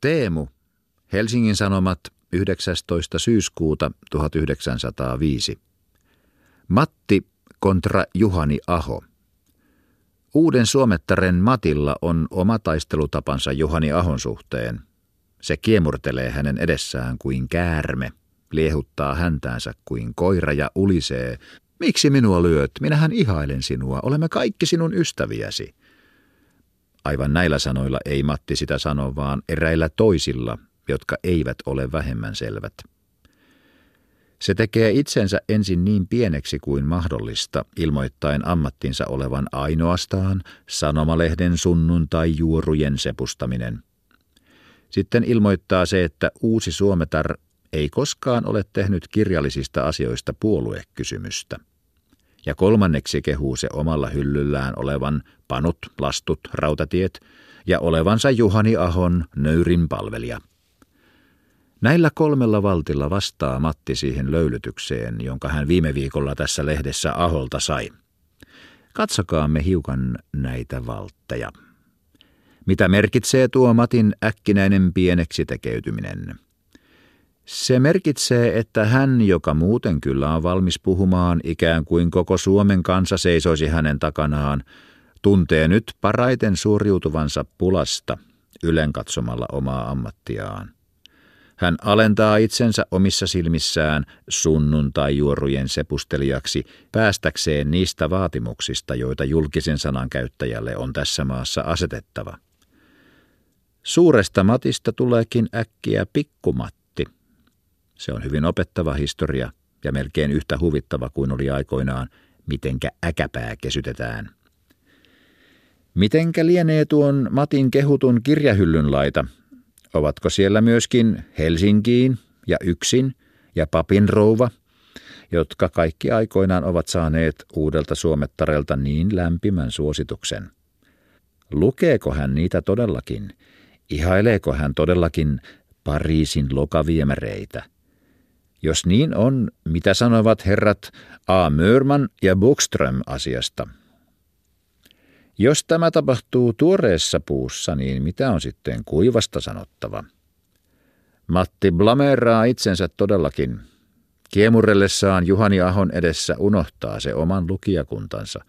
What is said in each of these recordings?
Teemu, Helsingin Sanomat, 19. syyskuuta 1905. Matti kontra Juhani Aho. Uuden suomettaren Matilla on oma taistelutapansa Juhani Ahon suhteen. Se kiemurtelee hänen edessään kuin käärme, liehuttaa häntäänsä kuin koira ja ulisee. Miksi minua lyöt? Minähän ihailen sinua. Olemme kaikki sinun ystäviäsi. Aivan näillä sanoilla ei Matti sitä sano, vaan eräillä toisilla, jotka eivät ole vähemmän selvät. Se tekee itsensä ensin niin pieneksi kuin mahdollista, ilmoittaen ammattinsa olevan ainoastaan sanomalehden sunnuntai juorujen sepustaminen. Sitten ilmoittaa se, että uusi Suometar ei koskaan ole tehnyt kirjallisista asioista puoluekysymystä. Ja kolmanneksi kehuu se omalla hyllyllään olevan panut, lastut, rautatiet ja olevansa Juhani Ahon nöyrin palvelija. Näillä kolmella valtilla vastaa Matti siihen löylytykseen, jonka hän viime viikolla tässä lehdessä Aholta sai. Katsokaamme hiukan näitä valtteja. Mitä merkitsee tuo Matin äkkinäinen pieneksi tekeytyminen? Se merkitsee, että hän, joka muuten kyllä on valmis puhumaan ikään kuin koko Suomen kansa seisoisi hänen takanaan, tuntee nyt paraiten suoriutuvansa pulasta ylen katsomalla omaa ammattiaan. Hän alentaa itsensä omissa silmissään sunnuntai-juorujen sepustelijaksi päästäkseen niistä vaatimuksista, joita julkisen sanan käyttäjälle on tässä maassa asetettava. Suuresta matista tuleekin äkkiä pikkumatti. Se on hyvin opettava historia ja melkein yhtä huvittava kuin oli aikoinaan, mitenkä äkäpää kesytetään. Mitenkä lienee tuon Matin kehutun kirjahyllyn laita, Ovatko siellä myöskin Helsinkiin ja yksin ja papin rouva, jotka kaikki aikoinaan ovat saaneet uudelta suomettarelta niin lämpimän suosituksen? Lukeeko hän niitä todellakin? Ihaileeko hän todellakin Pariisin lokaviemäreitä? Jos niin on, mitä sanovat herrat A. Mörman ja Bokström asiasta – jos tämä tapahtuu tuoreessa puussa, niin mitä on sitten kuivasta sanottava? Matti blameeraa itsensä todellakin. Kiemurellessaan Juhani Ahon edessä unohtaa se oman lukijakuntansa.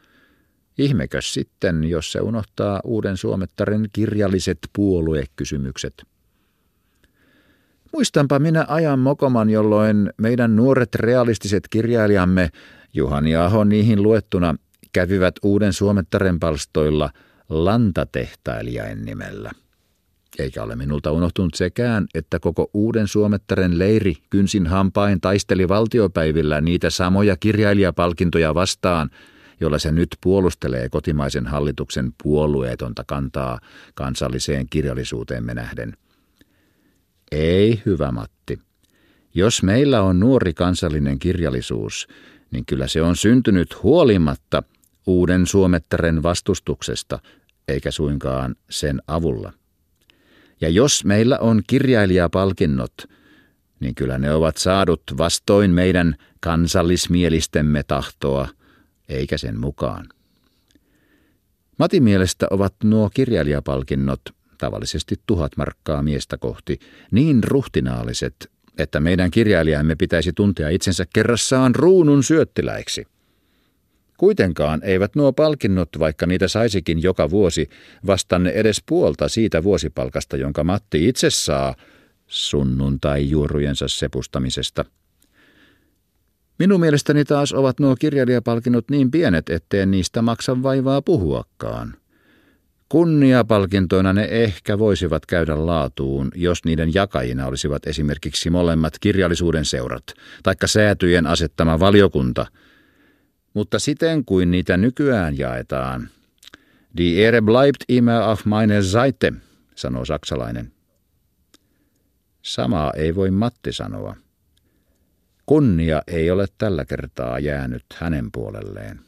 Ihmekös sitten, jos se unohtaa uuden suomettaren kirjalliset puoluekysymykset. Muistanpa minä ajan mokoman, jolloin meidän nuoret realistiset kirjailijamme, Juhani Aho niihin luettuna, kävivät uuden Suomettaren palstoilla lantatehtailijain nimellä. Eikä ole minulta unohtunut sekään, että koko uuden Suomettaren leiri kynsin hampain taisteli valtiopäivillä niitä samoja kirjailijapalkintoja vastaan, jolla se nyt puolustelee kotimaisen hallituksen puolueetonta kantaa kansalliseen kirjallisuuteemme nähden. Ei, hyvä Matti. Jos meillä on nuori kansallinen kirjallisuus, niin kyllä se on syntynyt huolimatta uuden suomettaren vastustuksesta, eikä suinkaan sen avulla. Ja jos meillä on kirjailijapalkinnot, niin kyllä ne ovat saadut vastoin meidän kansallismielistemme tahtoa, eikä sen mukaan. Matin mielestä ovat nuo kirjailijapalkinnot, tavallisesti tuhat markkaa miestä kohti, niin ruhtinaaliset, että meidän kirjailijamme pitäisi tuntea itsensä kerrassaan ruunun syöttiläiksi. Kuitenkaan eivät nuo palkinnot, vaikka niitä saisikin joka vuosi, vastanne edes puolta siitä vuosipalkasta, jonka Matti itse saa sunnuntai-juorujensa sepustamisesta. Minun mielestäni taas ovat nuo kirjailijapalkinnot niin pienet, ettei niistä maksa vaivaa puhuakaan. Kunniapalkintoina ne ehkä voisivat käydä laatuun, jos niiden jakajina olisivat esimerkiksi molemmat kirjallisuuden seurat, taikka säätyjen asettama valiokunta – mutta siten kuin niitä nykyään jaetaan. Die Ehre bleibt immer auf meine Seite, sanoo saksalainen. Samaa ei voi Matti sanoa. Kunnia ei ole tällä kertaa jäänyt hänen puolelleen.